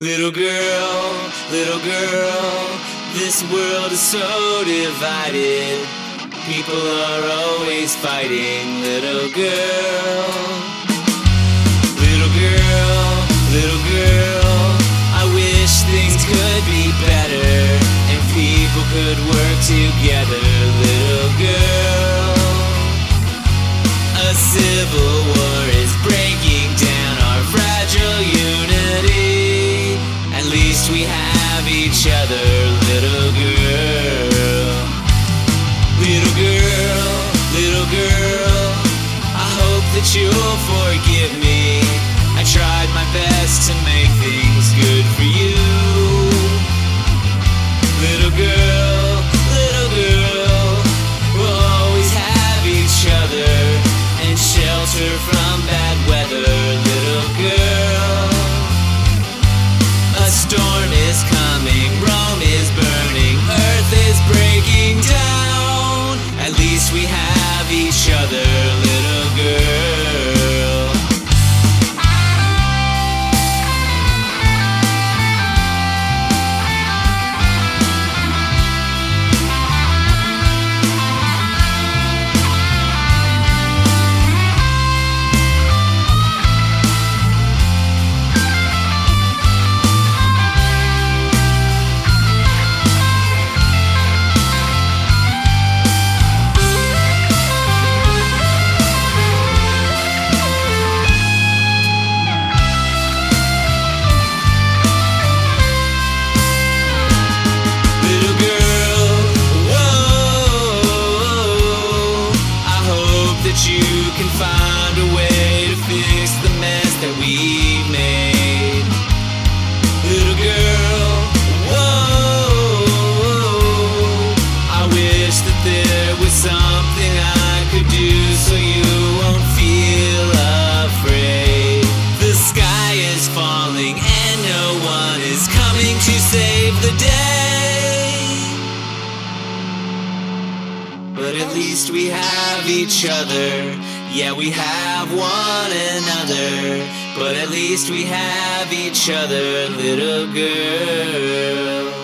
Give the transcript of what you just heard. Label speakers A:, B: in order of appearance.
A: Little girl, little girl, this world is so divided. People are always fighting, little girl. Little girl, little girl, I wish things could be better and people could work together, little girl. A civil that you'll forgive me. I tried my best to make things good for you. Little girl, little girl, we'll always have each other and shelter from bad that you can find a way to fix the mess that we've made. Little girl, whoa, I wish that there was something I could do so you won't feel afraid. The sky is falling and no one is coming to save the day. At least we have each other. Yeah, we have one another. But at least we have each other, little girl.